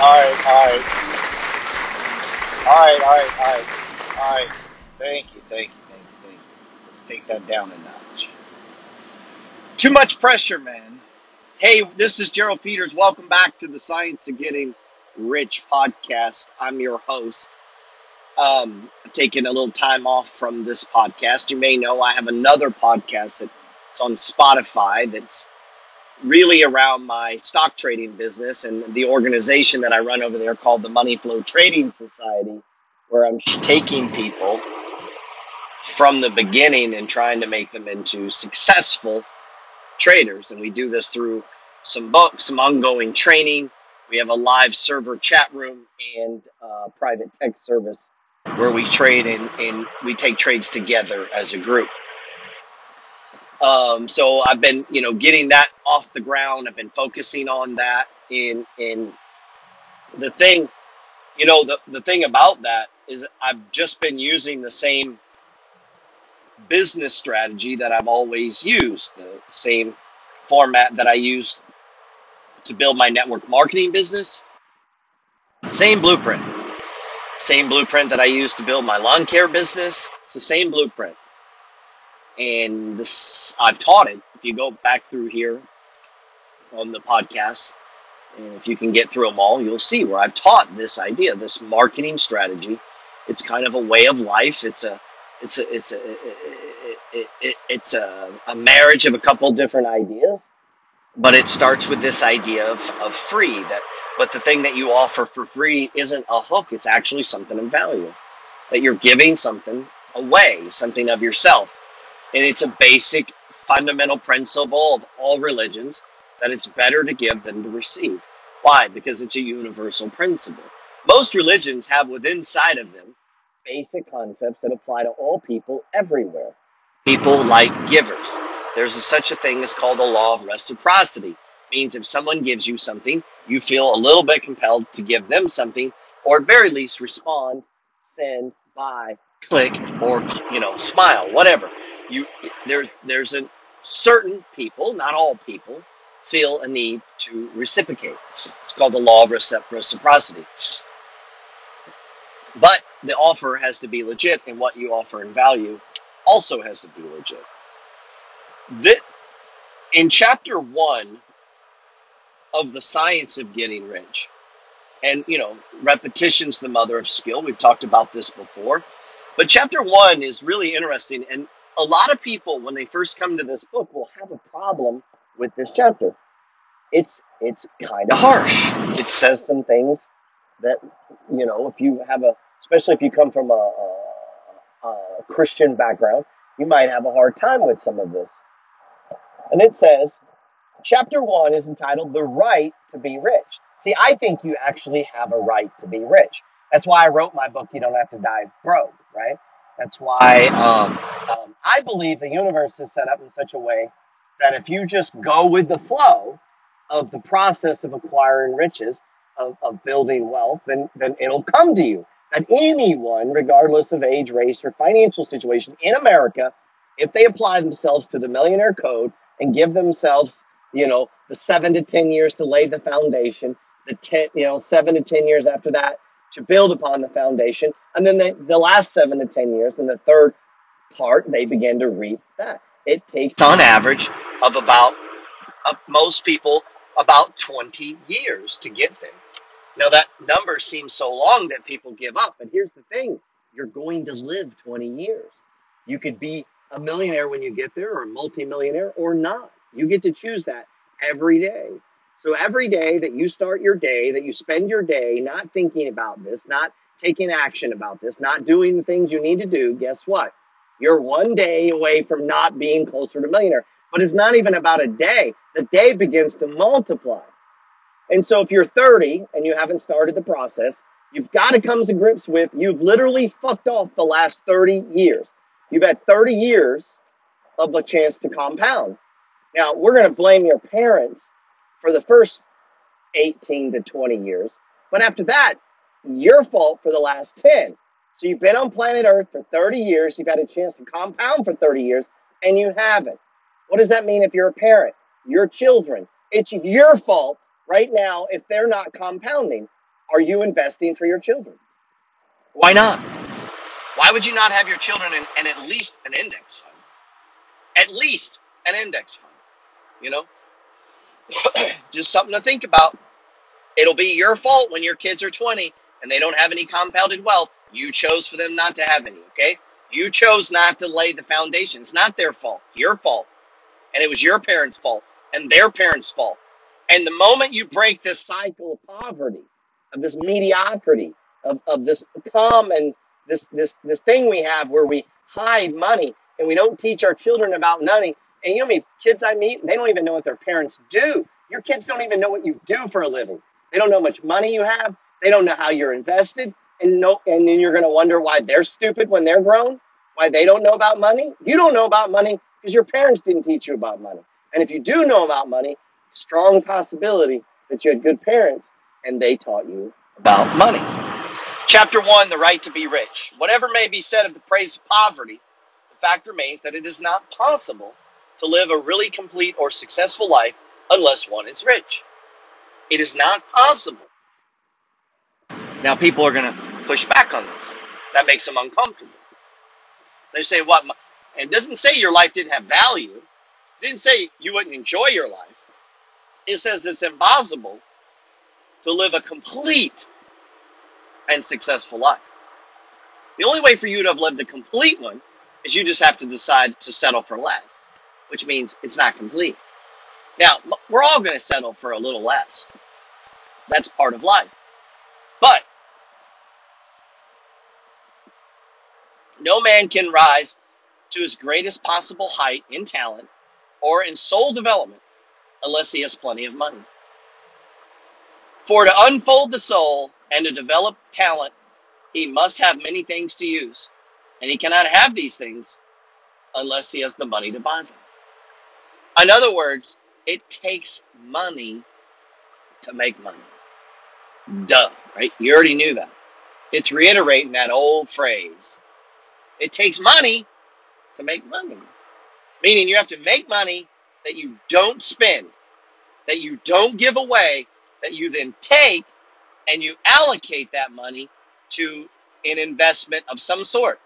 All right, all right, all right, all right, all right, all right. Thank you, thank you, thank you, thank you. Let's take that down a notch. Too much pressure, man. Hey, this is Gerald Peters. Welcome back to the Science of Getting Rich podcast. I'm your host. Um, I'm taking a little time off from this podcast. You may know I have another podcast that's on Spotify that's really around my stock trading business and the organization that I run over there called the Money Flow Trading Society, where I'm taking people from the beginning and trying to make them into successful traders. And we do this through some books, some ongoing training. We have a live server chat room and uh, private text service where we trade and, and we take trades together as a group. Um, so I've been, you know, getting that off the ground. I've been focusing on that. In in the thing, you know, the the thing about that is I've just been using the same business strategy that I've always used, the same format that I used to build my network marketing business. Same blueprint, same blueprint that I used to build my lawn care business. It's the same blueprint, and this I've taught it. If you go back through here on the podcast, And if you can get through them all, you'll see where I've taught this idea, this marketing strategy. It's kind of a way of life. It's a it's a it's a it, it, it, it's a, a marriage of a couple different ideas, but it starts with this idea of, of free. That but the thing that you offer for free isn't a hook. It's actually something of value. That you're giving something away, something of yourself, and it's a basic fundamental principle of all religions that it's better to give than to receive. Why? Because it's a universal principle. Most religions have within inside of them basic concepts that apply to all people everywhere. People like givers. There's a, such a thing as called the law of reciprocity. It Means if someone gives you something, you feel a little bit compelled to give them something, or at very least respond, send, buy, click, or you know, smile, whatever. You there's there's a certain people, not all people, feel a need to reciprocate. It's called the law of reciprocity. But the offer has to be legit, and what you offer in value also has to be legit. Thi- in chapter one of the science of getting rich, and you know, repetition's the mother of skill. We've talked about this before, but chapter one is really interesting, and a lot of people, when they first come to this book, will have a problem with this chapter it's it's kind of harsh. It says some things that you know if you have a especially if you come from a, a, a Christian background, you might have a hard time with some of this. And it says, chapter one is entitled "The Right to Be Rich." See, I think you actually have a right to be rich. That's why I wrote my book. You don't have to die broke, right? That's why um, um, I believe the universe is set up in such a way that if you just go with the flow of the process of acquiring riches, of, of building wealth, then, then it'll come to you. That anyone, regardless of age, race, or financial situation in America, if they apply themselves to the millionaire code and give themselves, you know, the seven to 10 years to lay the foundation, the 10, you know, seven to 10 years after that to build upon the foundation, and then the, the last seven to 10 years, and the third part, they begin to reap that. It takes, on average, of about uh, most people about 20 years to get there. Now, that number seems so long that people give up, but here's the thing you're going to live 20 years. You could be a millionaire when you get there, or a multimillionaire, or not. You get to choose that every day. So, every day that you start your day, that you spend your day not thinking about this, not taking action about this, not doing the things you need to do, guess what? You're one day away from not being closer to millionaire. But it's not even about a day. The day begins to multiply. And so if you're 30 and you haven't started the process, you've got to come to grips with you've literally fucked off the last 30 years. You've had 30 years of a chance to compound. Now, we're going to blame your parents for the first 18 to 20 years. But after that, your fault for the last 10. So you've been on planet Earth for 30 years. You've had a chance to compound for 30 years, and you haven't. What does that mean if you're a parent? Your children. It's your fault right now, if they're not compounding, are you investing for your children? Why not? Why would you not have your children in, at least an index fund? At least an index fund. You know, just something to think about. It'll be your fault when your kids are 20 and they don't have any compounded wealth. You chose for them not to have any, okay? You chose not to lay the foundation. It's not their fault. Your fault. and it was your parents' fault and their parents' fault. And the moment you break this cycle of poverty, of this mediocrity, of, of this common this this this thing we have where we hide money and we don't teach our children about money. And you know, me kids I meet, they don't even know what their parents do. Your kids don't even know what you do for a living. They don't know how much money you have. They don't know how you're invested. And no, and then you're going to wonder why they're stupid when they're grown, why they don't know about money. You don't know about money because your parents didn't teach you about money. And if you do know about money, strong possibility that you had good parents and they taught you about money. Chapter 1 The Right to Be Rich. Whatever may be said of the praise of poverty, the fact remains that it is not possible to live a really complete or successful life unless one is rich. It is not possible. Now, people are going to push back on this. That makes them uncomfortable. They say, What? And it doesn't say your life didn't have value, didn't say you wouldn't enjoy your life. It says it's impossible to live a complete and successful life. The only way for you to have lived a complete one is you just have to decide to settle for less, which means it's not complete. Now, we're all going to settle for a little less. That's part of life. But no man can rise to his greatest possible height in talent or in soul development unless he has plenty of money. For to unfold the soul and to develop talent, he must have many things to use. And he cannot have these things unless he has the money to buy them. In other words, it takes money to make money. Duh, right? You already knew that. It's reiterating that old phrase. It takes money to make money. Meaning you have to make money that you don't spend, that you don't give away, that you then take and you allocate that money to an investment of some sort.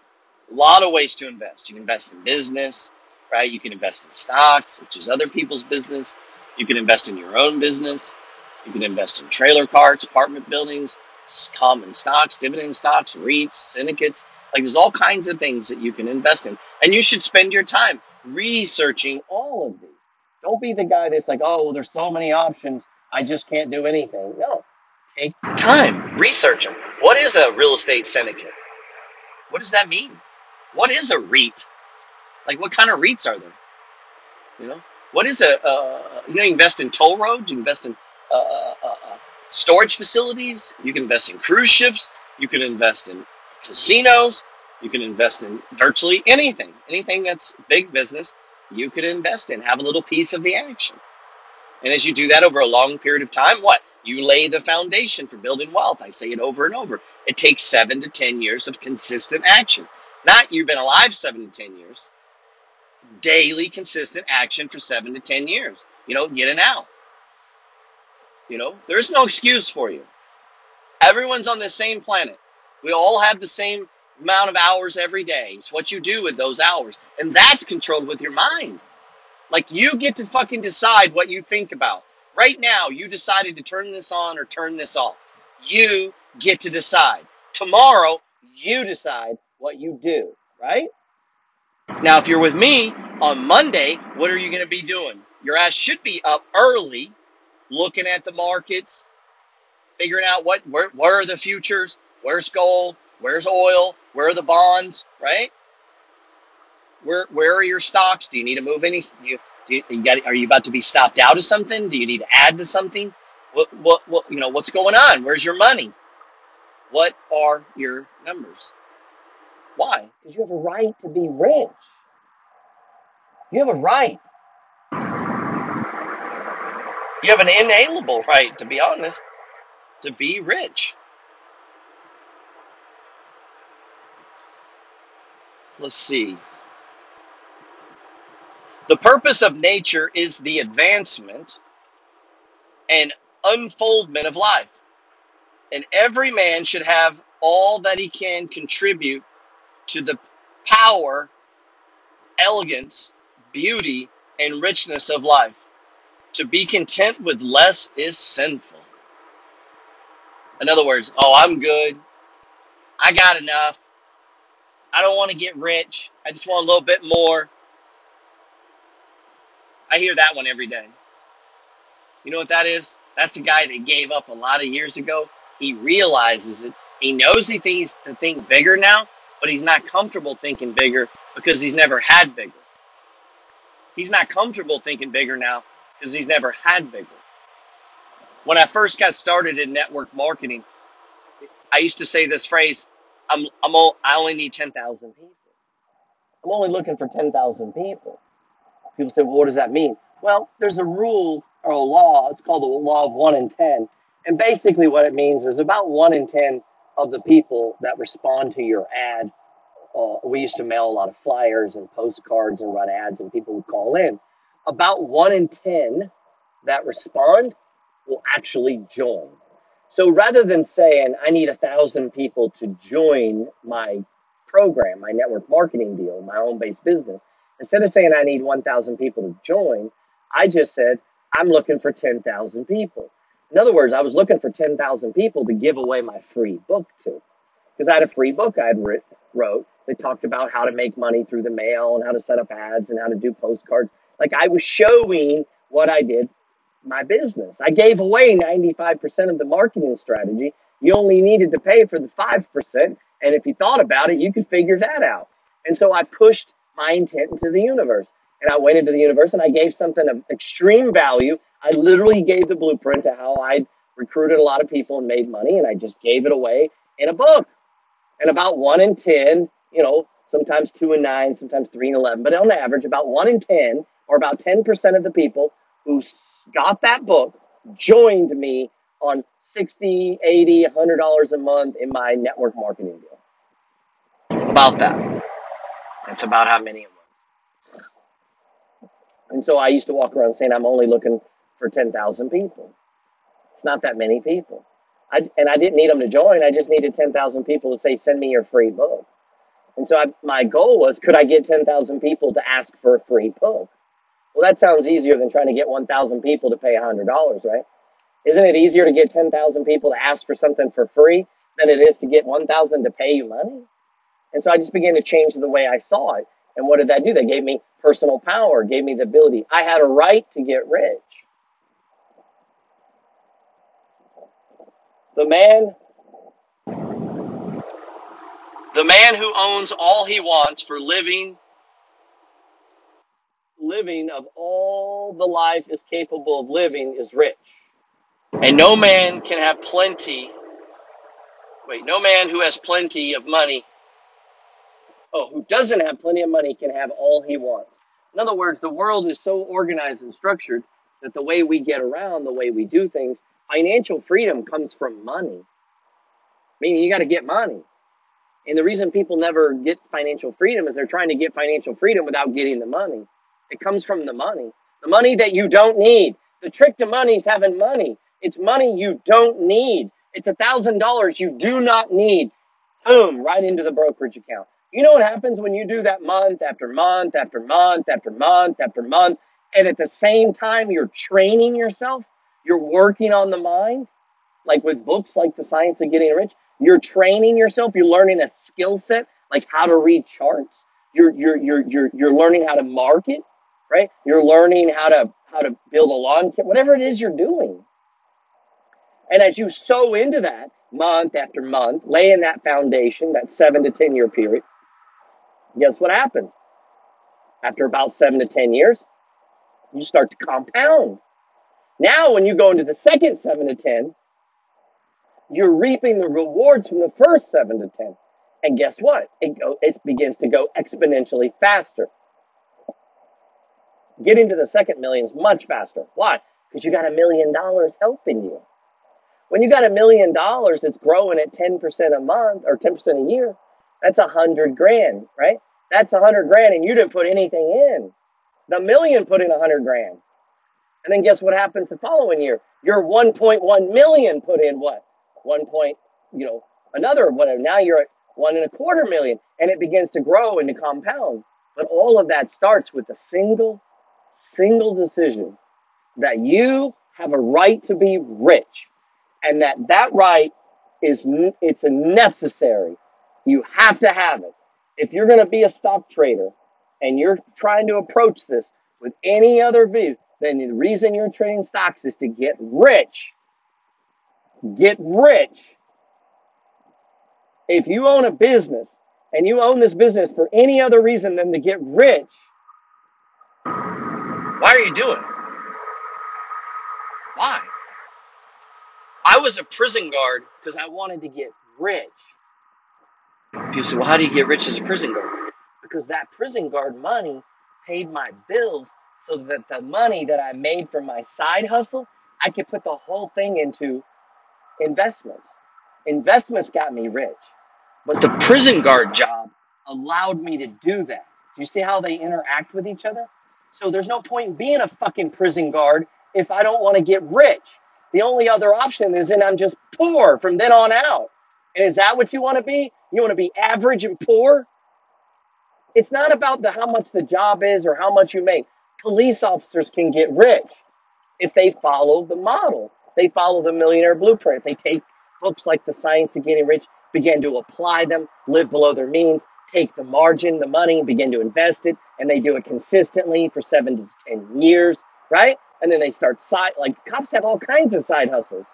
A lot of ways to invest. You can invest in business, right? You can invest in stocks, which is other people's business. You can invest in your own business. You can invest in trailer parks, apartment buildings, common stocks, dividend stocks, REITs, syndicates. Like there's all kinds of things that you can invest in. And you should spend your time researching all of these. Don't be the guy that's like, oh, well, there's so many options. I just can't do anything. No, take time, research them. What is a real estate syndicate? What does that mean? What is a REIT? Like, what kind of REITs are there? You know, what is a uh, you can invest in toll roads, you invest in uh, uh, uh, uh, storage facilities, you can invest in cruise ships, you can invest in casinos, you can invest in virtually anything, anything that's big business. You could invest in, have a little piece of the action. And as you do that over a long period of time, what? You lay the foundation for building wealth. I say it over and over. It takes seven to 10 years of consistent action. Not you've been alive seven to 10 years, daily consistent action for seven to 10 years. You know, get it out. You know, there's no excuse for you. Everyone's on the same planet. We all have the same amount of hours every day. It's what you do with those hours. And that's controlled with your mind. Like you get to fucking decide what you think about. Right now, you decided to turn this on or turn this off. You get to decide. Tomorrow, you decide what you do, right? Now, if you're with me on Monday, what are you going to be doing? Your ass should be up early, looking at the markets, figuring out what where, where are the futures, where's gold, where's oil, where are the bonds, right? Where where are your stocks? Do you need to move any? Do you, do you, you got? Are you about to be stopped out of something? Do you need to add to something? What what what? You know what's going on? Where's your money? What are your numbers? Why? Because you have a right to be rich. You have a right. You have an inalienable right, to be honest, to be rich. Let's see. The purpose of nature is the advancement and unfoldment of life. And every man should have all that he can contribute to the power, elegance, beauty, and richness of life. To be content with less is sinful. In other words, oh, I'm good. I got enough. I don't want to get rich. I just want a little bit more. I hear that one every day. You know what that is? That's a guy that gave up a lot of years ago. He realizes it. He knows he thinks to think bigger now, but he's not comfortable thinking bigger because he's never had bigger. He's not comfortable thinking bigger now because he's never had bigger. When I first got started in network marketing, I used to say this phrase, I'm, I'm all, I only need 10,000 people. I'm only looking for 10,000 people. People say, well, what does that mean? Well, there's a rule or a law. It's called the law of one in 10. And basically, what it means is about one in 10 of the people that respond to your ad. Uh, we used to mail a lot of flyers and postcards and run ads, and people would call in. About one in 10 that respond will actually join. So rather than saying, I need a thousand people to join my program, my network marketing deal, my home based business, instead of saying I need 1,000 people to join, I just said, I'm looking for 10,000 people. In other words, I was looking for 10,000 people to give away my free book to because I had a free book I had writ- wrote that talked about how to make money through the mail and how to set up ads and how to do postcards. Like I was showing what I did my business. I gave away 95% of the marketing strategy. You only needed to pay for the 5%. And if you thought about it, you could figure that out. And so I pushed my intent into the universe. And I went into the universe and I gave something of extreme value. I literally gave the blueprint to how I recruited a lot of people and made money. And I just gave it away in a book and about one in 10, you know, sometimes two and nine, sometimes three and 11, but on average, about one in 10, or about 10% of the people who got that book joined me on 60, 80, $100 a month in my network marketing deal. About that. That's about how many it was. And so I used to walk around saying, I'm only looking for 10,000 people. It's not that many people. I, and I didn't need them to join. I just needed 10,000 people to say, send me your free book. And so I, my goal was, could I get 10,000 people to ask for a free book? Well, that sounds easier than trying to get 1,000 people to pay $100, right? Isn't it easier to get 10,000 people to ask for something for free than it is to get 1,000 to pay you money? And so I just began to change the way I saw it. And what did that do? They gave me personal power, gave me the ability. I had a right to get rich. The man, the man who owns all he wants for living, living of all the life is capable of living is rich. And no man can have plenty. Wait, no man who has plenty of money, oh, who doesn't have plenty of money can have all he wants. In other words, the world is so organized and structured that the way we get around, the way we do things, financial freedom comes from money. Meaning you got to get money. And the reason people never get financial freedom is they're trying to get financial freedom without getting the money. It comes from the money. The money that you don't need. The trick to money is having money. It's money you don't need. It's a thousand dollars you do not need. Boom, right into the brokerage account. You know what happens when you do that month after month after month after month after month, and at the same time you're training yourself, you're working on the mind? like with books like The Science of Getting Rich, you're training yourself, you're learning a skill set like how to read charts. You're you're you're you're you're learning how to market, right? You're learning how to how to build a lawn kit, whatever it is you're doing. And as you sow into that month after month, laying that foundation, that seven to ten year period, guess what happens? After about seven to ten years, you start to compound. Now, when you go into the second seven to ten, you're reaping the rewards from the first seven to ten. And guess what? It go, it begins to go exponentially faster. Getting to the second million is much faster. Why? Because you got a million dollars helping you. When you got a million dollars that's growing at 10% a month or 10% a year, that's a hundred grand, right? That's a hundred grand and you didn't put anything in. The million put in a hundred grand. And then guess what happens the following year? Your 1.1 million put in what? One point, you know, another whatever. Now you're at one and a quarter million, and it begins to grow and to compound. But all of that starts with a single, single decision that you have a right to be rich and that that right is it's a necessary you have to have it if you're going to be a stock trader and you're trying to approach this with any other view then the reason you're trading stocks is to get rich get rich if you own a business and you own this business for any other reason than to get rich Why are you doing it? Why? I was a prison guard because i wanted to get rich People say, well, how do you get rich as a prison guard? because that prison guard money paid my bills so that the money that I made from my side hustle, I could put the whole thing into investments. Investments got me rich, but the prison guard job allowed me to do that. Do you see how they interact with each other? So there's no point in being a fucking prison guard if I don't want to get rich. The only other option is then I'm just poor from then on out. And is that what you want to be? You want to be average and poor? It's not about the how much the job is or how much you make. Police officers can get rich if they follow the model. They follow the millionaire blueprint. They take books like The Science of Getting Rich, begin to apply them, live below their means, take the margin, the money, begin to invest it, and they do it consistently for seven to ten years, right? And then they start side like cops have all kinds of side hustles.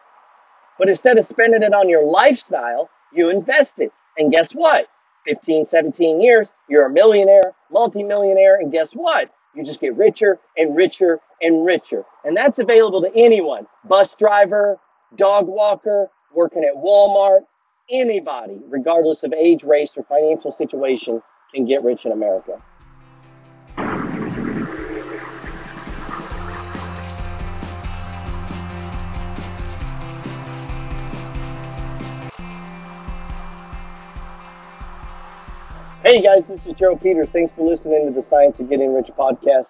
But instead of spending it on your lifestyle, you invest it. And guess what? 15, 17 years, you're a millionaire, multimillionaire, and guess what? You just get richer and richer and richer. And that's available to anyone bus driver, dog walker, working at Walmart, anybody, regardless of age, race, or financial situation, can get rich in America. Hey guys, this is Joe Peters. Thanks for listening to the Science of Getting Rich podcast.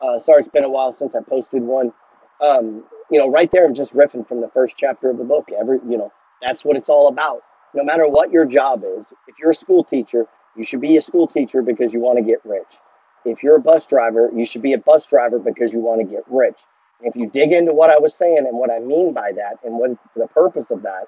Uh, sorry, it's been a while since I posted one. Um, you know, right there, I'm just riffing from the first chapter of the book. Every, you know, that's what it's all about. No matter what your job is, if you're a school teacher, you should be a school teacher because you want to get rich. If you're a bus driver, you should be a bus driver because you want to get rich. If you dig into what I was saying and what I mean by that and what the purpose of that,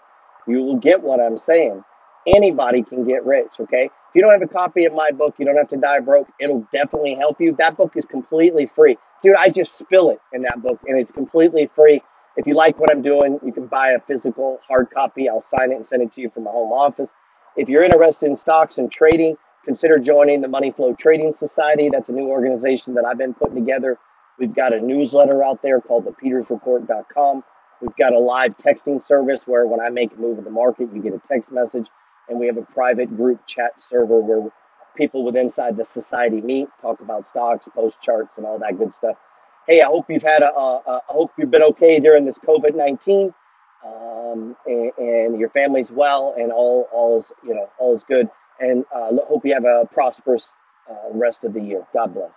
you will get what I'm saying. Anybody can get rich, okay? If you don't have a copy of my book, you don't have to die broke. It'll definitely help you. That book is completely free. Dude, I just spill it in that book and it's completely free. If you like what I'm doing, you can buy a physical hard copy. I'll sign it and send it to you from my home office. If you're interested in stocks and trading, consider joining the Money Flow Trading Society. That's a new organization that I've been putting together. We've got a newsletter out there called the thepetersreport.com. We've got a live texting service where when I make a move in the market, you get a text message and we have a private group chat server where people with inside the society meet, talk about stocks, post charts, and all that good stuff. Hey, I hope you've had a, a, a I hope you've been okay during this COVID nineteen, um, and, and your family's well, and all all is you know all is good, and uh, hope you have a prosperous uh, rest of the year. God bless.